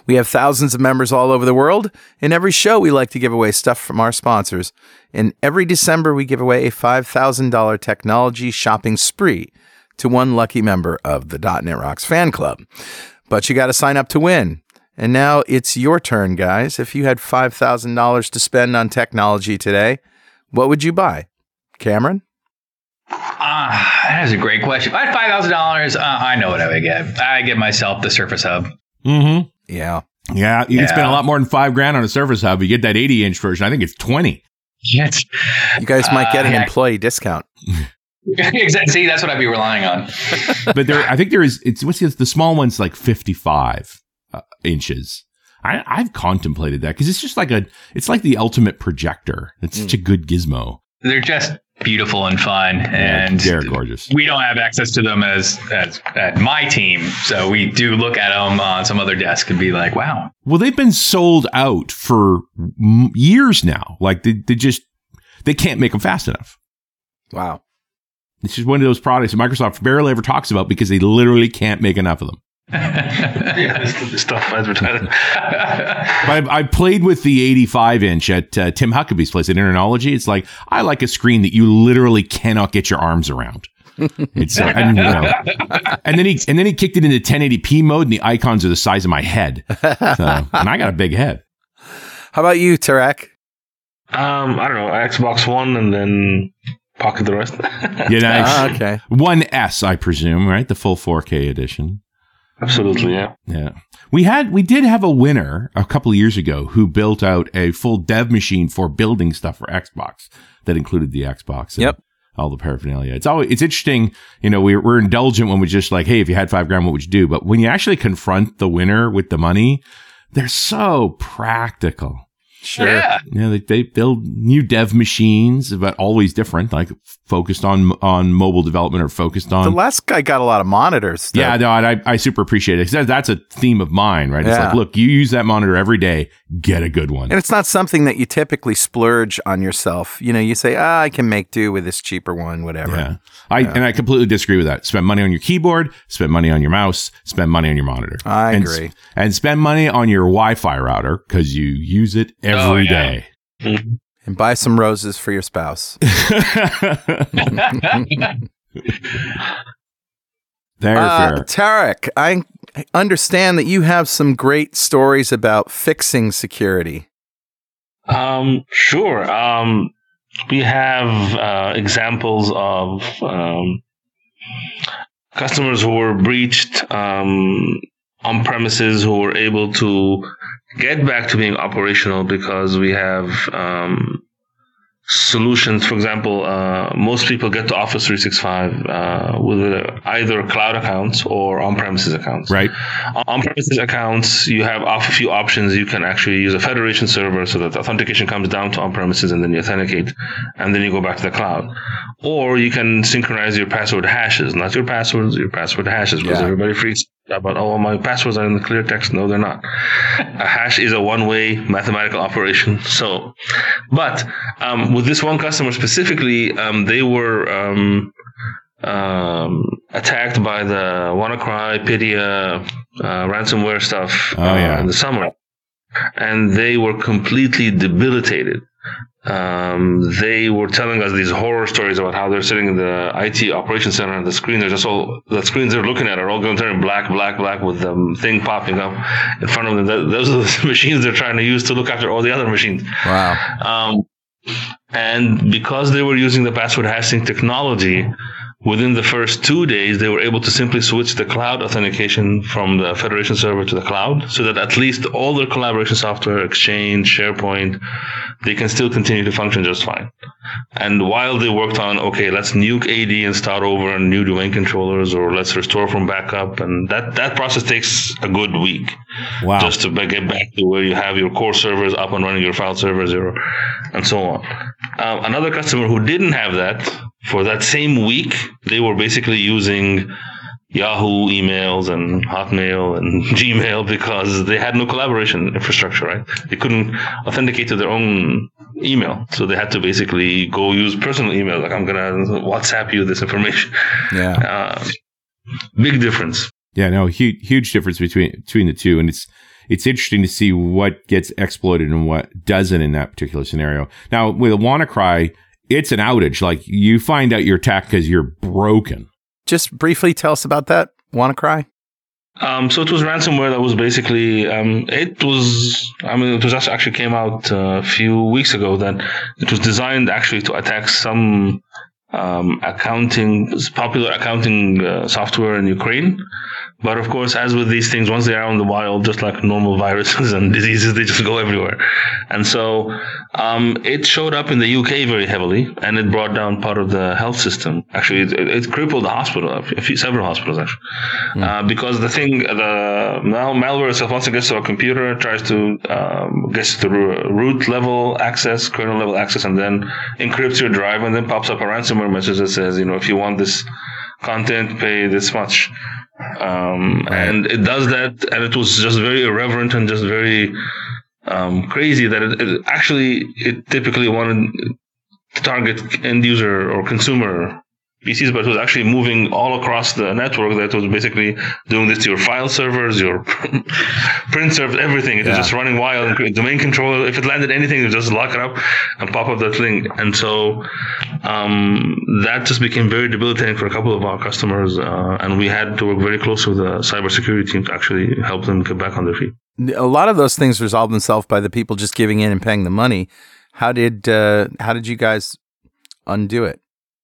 We have thousands of members all over the world. In every show, we like to give away stuff from our sponsors. And every December, we give away a $5,000 technology shopping spree to one lucky member of the .NET Rocks fan club. But you got to sign up to win. And now it's your turn, guys. If you had $5,000 to spend on technology today, what would you buy? Cameron? Ah, that is a great question. If I had five thousand dollars, uh, I know what I would get. I get myself the Surface Hub. Mm-hmm. Yeah. Yeah, you can spend a lot more than five grand on a Surface Hub. You get that 80 inch version. I think it's 20. Yes. You guys might get an Uh, employee discount. exactly. See, that's what I'd be relying on. but there, I think there is. It's what's the, the small one's like 55 uh, inches. I, I've contemplated that because it's just like a, it's like the ultimate projector. It's such a good gizmo. They're just beautiful and fun, and they're gorgeous. we don't have access to them as as at my team. So we do look at them on some other desk and be like, "Wow, Well, they've been sold out for years now. Like they, they just, they can't make them fast enough. Wow. this is one of those products that Microsoft barely ever talks about because they literally can't make enough of them. Yeah, this, this stuff advertising. I, I played with the 85 inch at uh, Tim Huckaby's place at InterKnowlogy. It's like I like a screen that you literally cannot get your arms around. It's uh, and, you know, and then he and then he kicked it into 1080p mode, and the icons are the size of my head. So, and I got a big head. How about you, Tarek? um, I don't know, Xbox One, and then pocket the rest. You know, Ah, okay. one S, I presume, right? The full 4K edition. Absolutely, yeah. Yeah. We had we did have a winner a couple of years ago who built out a full dev machine for building stuff for Xbox that included the Xbox. and Yep. All the paraphernalia. It's always it's interesting, you know, we're we're indulgent when we're just like, hey, if you had five grand, what would you do? But when you actually confront the winner with the money, they're so practical. Sure. yeah, know, they, they build new dev machines, but always different, like focused on on mobile development or focused on The last guy got a lot of monitors. though. yeah, no, and I, I super appreciate it because that's a theme of mine, right? It's Yeah. like, look, you use that monitor every day, get a good one. And it's not something that you typically splurge on yourself. You know, you say, ah, I can make do with this cheaper one, whatever. Yeah, I and I completely disagree with that. Spend money on your keyboard, spend money on your mouse, spend money on your monitor. I and, agree. and spend money on your Wi-Fi router because you use it every Oh, yeah. day. And buy some roses for your spouse. There, Uh, fair. Tarek, I understand that you have some great stories about fixing security. Um, sure. Um, we have uh, examples of um, customers who were breached um, on premises who were able to get back to being operational because we have um, solutions. For example, uh, most people get to Office 365 uh, with either cloud accounts or on-premises accounts. Right. On-premises accounts, you have a few options. You can actually use a federation server so that the authentication comes down to on-premises and then you authenticate and then you go back to the cloud. Or you can synchronize your password hashes, not your passwords, your password hashes, because Yeah. everybody freaks about, oh, my passwords are in the clear text. No, they're not. a hash is a one-way mathematical operation. So, but um, with this one customer specifically, um, they were um, um, attacked by the WannaCry, Petya, uh, ransomware stuff Oh, uh, yeah. in the summer, and they were completely debilitated. Um, they were telling us these horror stories about how they're sitting in the IT operations center and the screen, they're just all, the screens they're looking at are all going to turn black, black, black with the thing popping up in front of them. Th- Those are the machines they're trying to use to look after all the other machines. Wow. Um, and because they were using the password hashing technology, within the first two days, they were able to simply switch the cloud authentication from the Federation server to the cloud so that at least all their collaboration software, Exchange, SharePoint, they can still continue to function just fine. And while they worked on, okay, let's nuke AD and start over and new domain controllers or let's restore from backup. And that, that process takes a good week Wow. just to get back to where you have your core servers up and running, your file servers, your, and so on. Um, another customer who didn't have that for that same week, they were basically using Yahoo emails and Hotmail and Gmail because they had no collaboration infrastructure, right? They couldn't authenticate to their own email. So they had to basically go use personal email. Like, I'm going to WhatsApp you this information. Yeah. Uh, big difference. Yeah, no, huge, huge difference between between the two, and it's it's interesting to see what gets exploited and what doesn't in that particular scenario. Now, with a WannaCry, it's an outage. Like you find out your attack because you're broken. Just briefly tell us about that. WannaCry? Um, so it was ransomware that was basically um, it was I mean it was actually came out uh, a few weeks ago that it was designed actually to attack some um, accounting popular accounting uh, software in Ukraine but of course, as with these things, once they are in the wild, just like normal viruses and diseases, they just go everywhere. And so um, it showed up in the UK very heavily, and it brought down part of the health system. Actually, it, it crippled the hospital, a few, several hospitals actually, mm. uh, because the thing, the mal- malware itself, once it gets to a computer, tries to um, gets to root level access, kernel level access, and then encrypts your drive, and then pops up a ransomware message that says, you know, if you want this content, pay this much. Um, and it does that, and it was just very irreverent and just very um, crazy that it, it, actually it typically wanted to target end user or consumer PCs, but it was actually moving all across the network. That was basically doing this to your file servers, your print servers, everything. It yeah. was just running wild. Domain controller. If it landed anything, it would just lock it up and pop up that link. And so um, that just became very debilitating for a couple of our customers, uh, and we had to work very close with the cybersecurity team to actually help them get back on their feet. A lot of those things resolve themselves by the people just giving in and paying the money. How did uh, how did you guys undo it?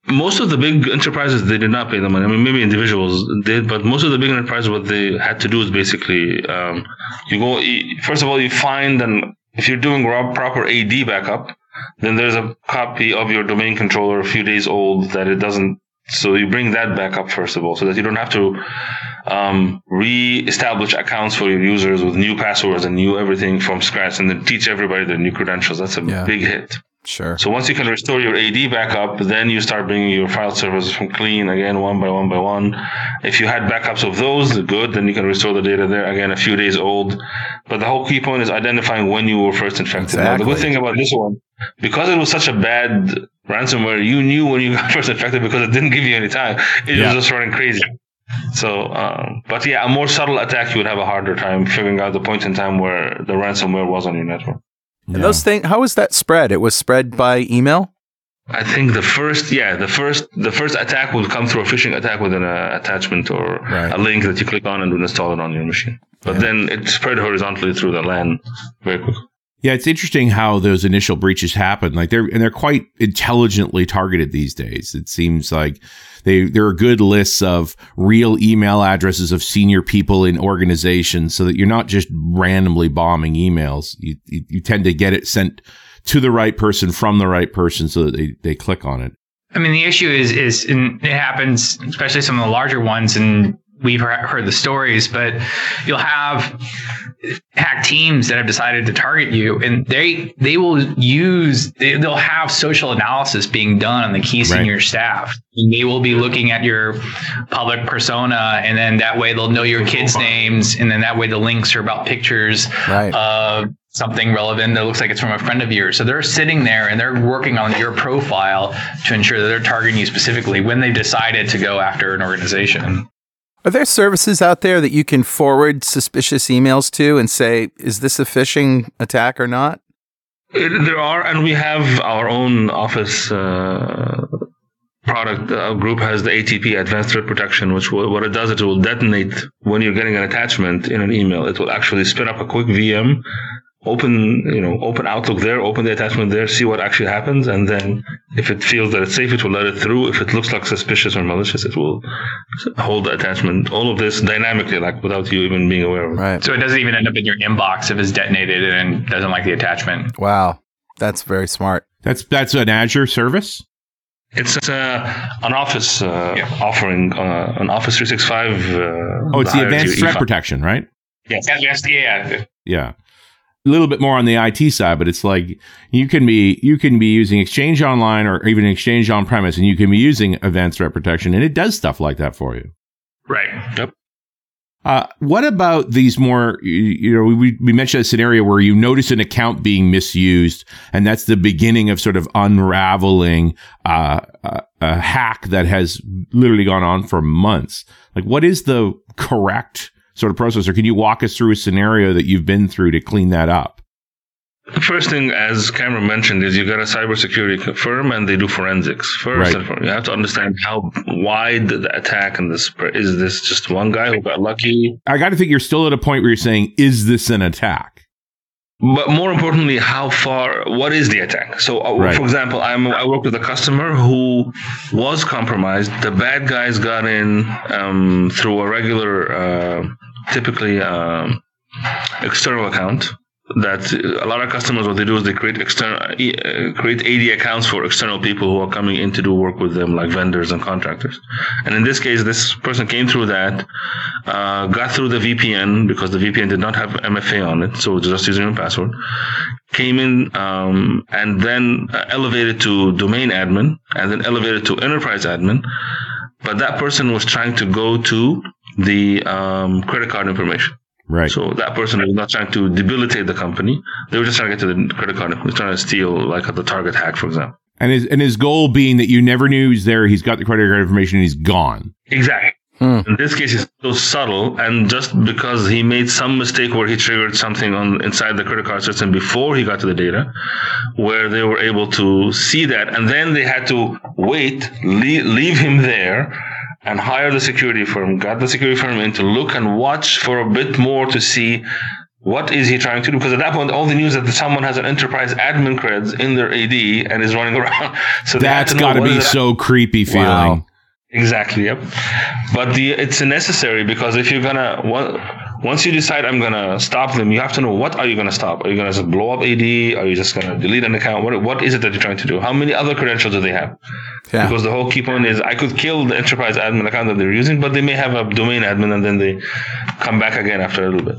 Most of the big enterprises they did not pay the money. I mean, maybe individuals did, but most of the big enterprises, what they had to do is basically um, you go. First of all, you find and if you're doing proper AD backup, then there's a copy of your domain controller a few days old that it doesn't. So you bring that back up first of all, so that you don't have to um, re-establish accounts for your users with new passwords and new everything from scratch, and then teach everybody their new credentials. That's a yeah. big hit. Sure. So once you can restore your AD backup, then you start bringing your file servers from clean again, one by one by one. If you had backups of those, good, then you can restore the data there again, a few days old. But the whole key point is identifying when you were first infected. Exactly. Now, the good thing about this one, because it was such a bad ransomware, you knew when you got first infected because it didn't give you any time. It yeah. was just running crazy. So, um, but yeah, a more subtle attack, you would have a harder time figuring out the point in time where the ransomware was on your network. And yeah. those things, how was that spread? It was spread by email. I think the first, yeah, the first, the first attack will come through a phishing attack with an uh, attachment or right. a link that you click on and will install it on your machine. But yeah. then it spread horizontally through the LAN very quickly. Yeah, it's interesting how those initial breaches happen. Like they're and they're quite intelligently targeted these days. It seems like they there are good lists of real email addresses of senior people in organizations, so that you're not just randomly bombing emails. You you, you tend to get it sent to the right person from the right person, so that they they click on it. I mean, the issue is is it happens, especially some of the larger ones, and we've heard the stories, but you'll have hack teams that have decided to target you and they they will use they, will have social analysis being done on the key senior right. staff and they will be looking at your public persona and then that way they'll know your kids names and then that way the links are about pictures right. of something relevant that looks like it's from a friend of yours so they're sitting there and they're working on your profile to ensure that they're targeting you specifically when they've decided to go after an organization are there services out there that you can forward suspicious emails to and say, is this a phishing attack or not? There are, and we have our own office uh, product. Our group has the ATP, Advanced Threat Protection, which what it does, is it will detonate when you're getting an attachment in an email. It will actually spin up a quick VM open you know open outlook there open the attachment there see what actually happens and then if it feels that it's safe it will let it through if it looks like suspicious or malicious it will hold the attachment all of this dynamically like without you even being aware of it right so it doesn't even end up in your inbox if it's detonated and doesn't like the attachment wow that's very smart that's that's an azure service it's uh, an Office uh, yeah. offering, uh, an Office 365. Uh, oh, it's the advanced threat protection, right? Yes. Advanced, yeah. Yeah a little bit more on the IT side, but it's like you can be you can be using Exchange Online or even Exchange on premise, and you can be using Advanced Threat Protection, and it does stuff like that for you. Right. Yep. Uh, what about these more, you, you, know, we, we mentioned a scenario where you notice an account being misused, and that's the beginning of sort of unraveling uh, a, a hack that has literally gone on for months. Like, what is the correct sort of process, or can you walk us through a scenario that you've been through to clean that up? The first thing, as Cameron mentioned, is you got a cybersecurity firm and they do forensics. First Right. you have to understand how wide the attack and the spread is. This just one guy who got lucky, I got to think you're still at a point where you're saying, is this an attack? But more importantly, how far? What is the attack? So, uh, Right. for example, I'm I work with a customer who was compromised. The bad guys got in um, through a regular, uh, typically um, external account. That a lot of customers, what they do is they create external, uh, create AD accounts for external people who are coming in to do work with them, like vendors and contractors. And in this case, this person came through that, uh, got through the VPN because the VPN did not have MFA on it, so just username and password. Came in um, and then uh, elevated to domain admin, and then elevated to enterprise admin. But that person was trying to go to the um, credit card information. Right. So that person was not trying to debilitate the company. They were just trying to get to the credit card. They were trying to steal, like the target hack, for example. and his and his goal being that you never knew he was there. He's got the credit card information. and He's gone. Exactly. Hmm. In this case, it's so subtle, and just because he made some mistake where he triggered something on inside the credit card system before he got to the data, where they were able to see that, and then they had to wait, leave, leave him there, and hire the security firm. Got the security firm in to look and watch for a bit more to see what is he trying to do? Because at that point, all the news is that someone has an enterprise admin creds in their AD and is running around. So they had That's to know got to be is it so creepy feeling. Wow. Exactly. Yep. But the it's necessary because if you're gonna one- once you decide I'm gonna stop them, you have to know what are you gonna stop. Are you gonna just blow up AD? Are you just gonna delete an account? What what is it that you're trying to do? How many other credentials do they have? Yeah. Because the whole key point is I could kill the enterprise admin account that they're using, but they may have a domain admin and then they come back again after a little bit.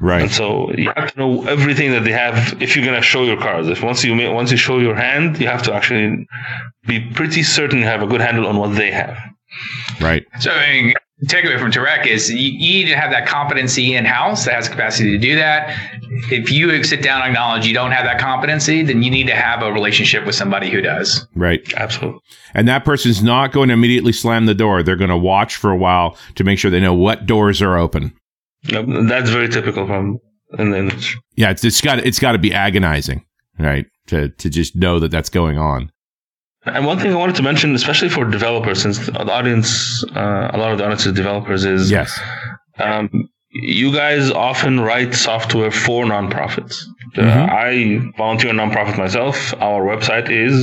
Right. And Right. so you have to know everything that they have if you're gonna show your cards. If once you ma- once you show your hand, you have to actually be pretty certain you have a good handle on what they have. Right. So, I mean, takeaway from Tarek is you, you need to have that competency in house that has capacity to do that. If you sit down and acknowledge you don't have that competency, then you need to have a relationship with somebody who does. Right. Absolutely. And that person's not going to immediately slam the door. They're going to watch for a while to make sure they know what doors are open. Yep, That's very typical from in the industry. Yeah, it's, it's got it's got to be agonizing, right? To to just know that that's going on. And one thing I wanted to mention, especially for developers, since the audience, uh, a lot of the audience is developers, is Yes. um, you guys often write software for nonprofits. Uh, Mhm. I volunteer a nonprofit myself. Our website is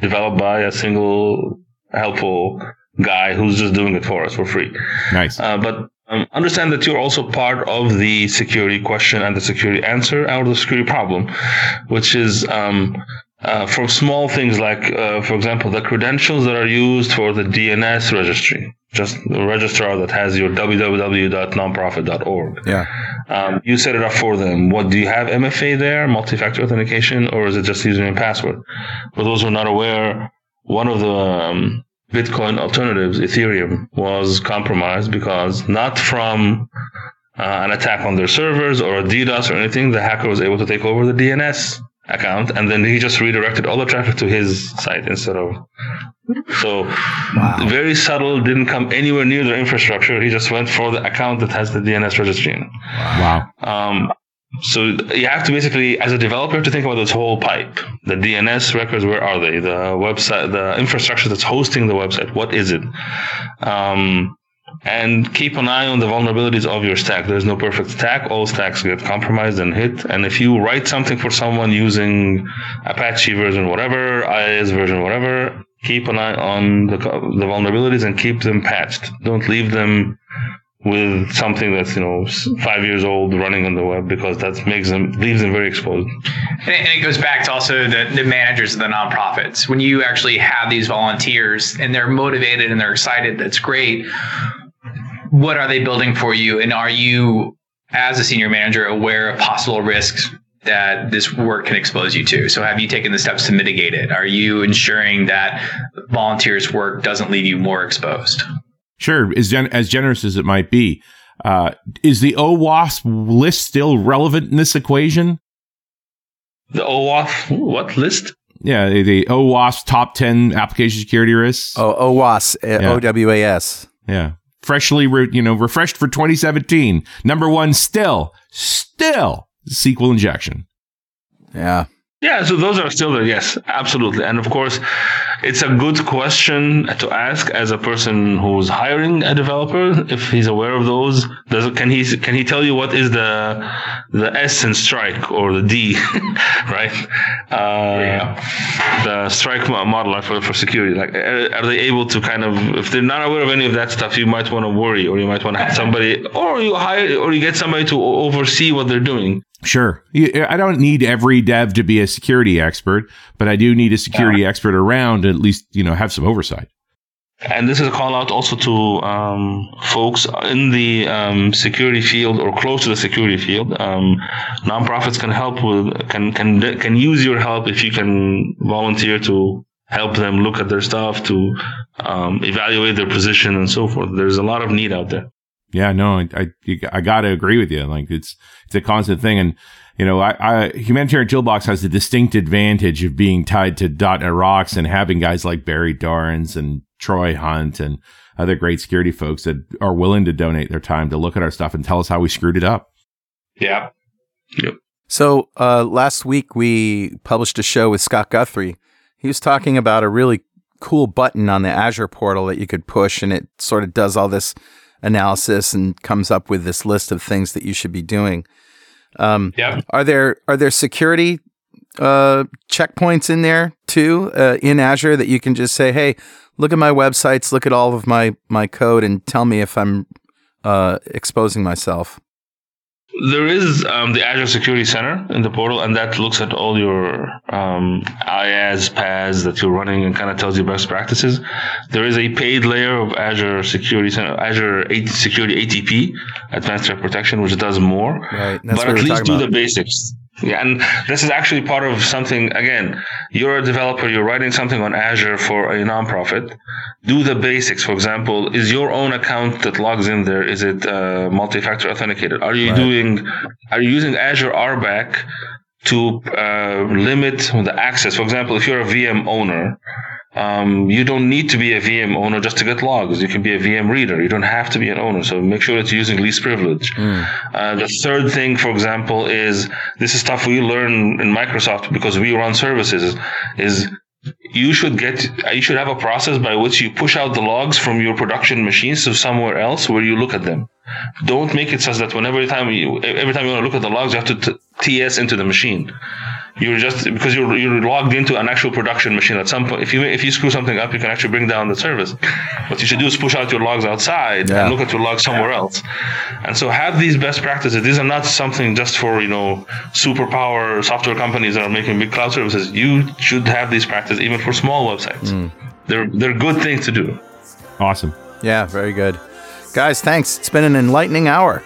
developed by a single helpful guy who's just doing it for us for free. Nice. Uh, but um, understand that you're also part of the security question and the security answer or the security problem, which is um, uh, from small things like, uh, for example, the credentials that are used for the DNS registry, just the registrar that has your www.nonprofit.org. Yeah. Um, you set it up for them. What do you have MFA there, multi-factor authentication, or is it just username and password? For those who are not aware, one of the um, Bitcoin alternatives, Ethereum, was compromised because not from uh, an attack on their servers or a DDoS or anything, the hacker was able to take over the DNS account, and then he just redirected all the traffic to his site instead of. So very subtle, didn't come anywhere near their infrastructure. He just went for the account that has the DNS registry in. Wow. Um, so you have to basically, as a developer, to think about this whole pipe. The DNS records, where are they? The website, the infrastructure that's hosting the website, what is it? Um, and keep an eye on the vulnerabilities of your stack. There's no perfect stack. All stacks get compromised and hit. And if you write something for someone using Apache version, whatever, IIS version, whatever, keep an eye on the, the vulnerabilities and keep them patched. Don't leave them with something that's you know five years old running on the web because that makes them leaves them very exposed. And it, goes back to also the, the managers of the nonprofits. When you actually have these volunteers and they're motivated and they're excited, that's great. What are they building for you? And are you, as a senior manager, aware of possible risks that this work can expose you to? So have you taken the steps to mitigate it? Are you ensuring that volunteers' work doesn't leave you more exposed? Sure. As gen- as generous as it might be, uh, is the OWASP list still relevant in this equation? The OAuth what list? Yeah, the, the OWASP top ten application security risks. Oh, OWAS, uh, Yeah. O W A S. Yeah. Freshly, re- you know, refreshed for 2017. Number one, still, still SQL injection. Yeah. Yeah, so those are still there. Yes, absolutely. And of course, it's a good question to ask as a person who's hiring a developer if he's aware of those. Does can he can he tell you what is the the S in STRIDE or the D, right? Uh, yeah. The STRIDE model for for security. Like, are they able to kind of if they're not aware of any of that stuff, you might want to worry, or you might want to have somebody, or you hire, or you get somebody to oversee what they're doing. Sure. I don't need every dev to be a security expert, but I do need a security yeah. expert around to at least, you know, have some oversight. And this is a call out also to um, folks in the um, security field or close to the security field. Um, nonprofits can help with can can can use your help if you can volunteer to help them look at their stuff, to um, evaluate their position, and so forth. There's a lot of need out there. Yeah, no, I I, I got to agree with you. Like it's it's a constant thing, and you know, I, I humanitarian toolbox has the distinct advantage of being tied to .NET Rocks and having guys like Barry Dorrans and Troy Hunt and other great security folks that are willing to donate their time to look at our stuff and tell us how we screwed it up. Yeah. Yep. So uh, last week we published a show with Scott Guthrie. He was talking about a really cool button on the Azure portal that you could push, and it sort of does all this analysis and comes up with this list of things that you should be doing. Um, yeah. Are there are there security uh, checkpoints in there too uh, in Azure that you can just say, "Hey, look at my websites, look at all of my my code, and tell me if I'm uh, exposing myself." There is um, the Azure Security Center in the portal, and that looks at all your um, IaaS PaaS that you're running and kind of tells you best practices. There is a paid layer of Azure Security Center, Azure Security ATP, Advanced Threat Protection, which does more. Right. but at least do about. the basics. Yeah, and this is actually part of something. Again, you're a developer, you're writing something on Azure for a nonprofit. Do the basics. For example, is your own account that logs in there? Is it uh, multi-factor authenticated? Are you right. doing? Are you using Azure RBAC to uh, limit the access? For example, if you're a VM owner, um, you don't need to be a VM owner just to get logs. You can be a VM reader. You don't have to be an owner. So make sure that you're using least privilege. Mm. Uh, the third thing, for example, is this is stuff we learn in Microsoft because we run services. Is you should get you should have a process by which you push out the logs from your production machines to somewhere else where you look at them. Don't make it such that whenever time you every time you want to look at the logs, you have to t- TS into the machine you're just because you're you're logged into an actual production machine at some point. If you if you screw something up, you can actually bring down the service. What you should do is push out your logs outside yeah. and look at your logs somewhere else. And so have these best practices. These are not something just for you know superpower software companies that are making big cloud services. You should have these practices even for small websites. Mm. They're they're good things to do. Awesome. Yeah, very good. Guys, thanks. It's been an enlightening hour.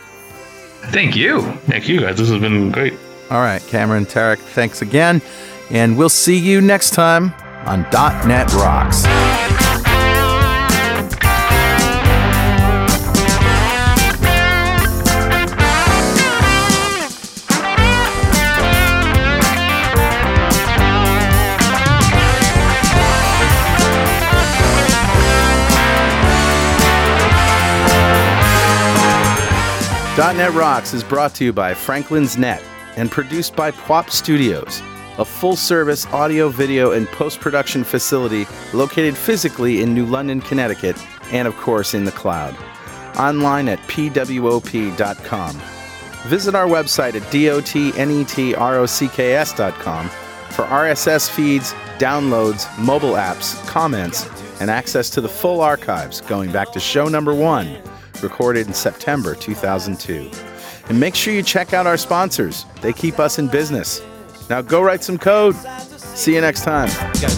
Thank you. Thank you guys. This has been great. All right, Cameron, Tarek, thanks again. And we'll see you next time on .NET Rocks. .NET Rocks is brought to you by Franklins.Net and produced by Pwop Studios, a full service audio, video, and post production facility located physically in New London, Connecticut, and of course in the cloud. Online at pwop.com. Visit our website at dotnetrocks.com for RSS feeds, downloads, mobile apps, comments, and access to the full archives going back to show number one, recorded in September 2002. And make sure you check out our sponsors, they keep us in business. Now go write some code. See you next time. Yes,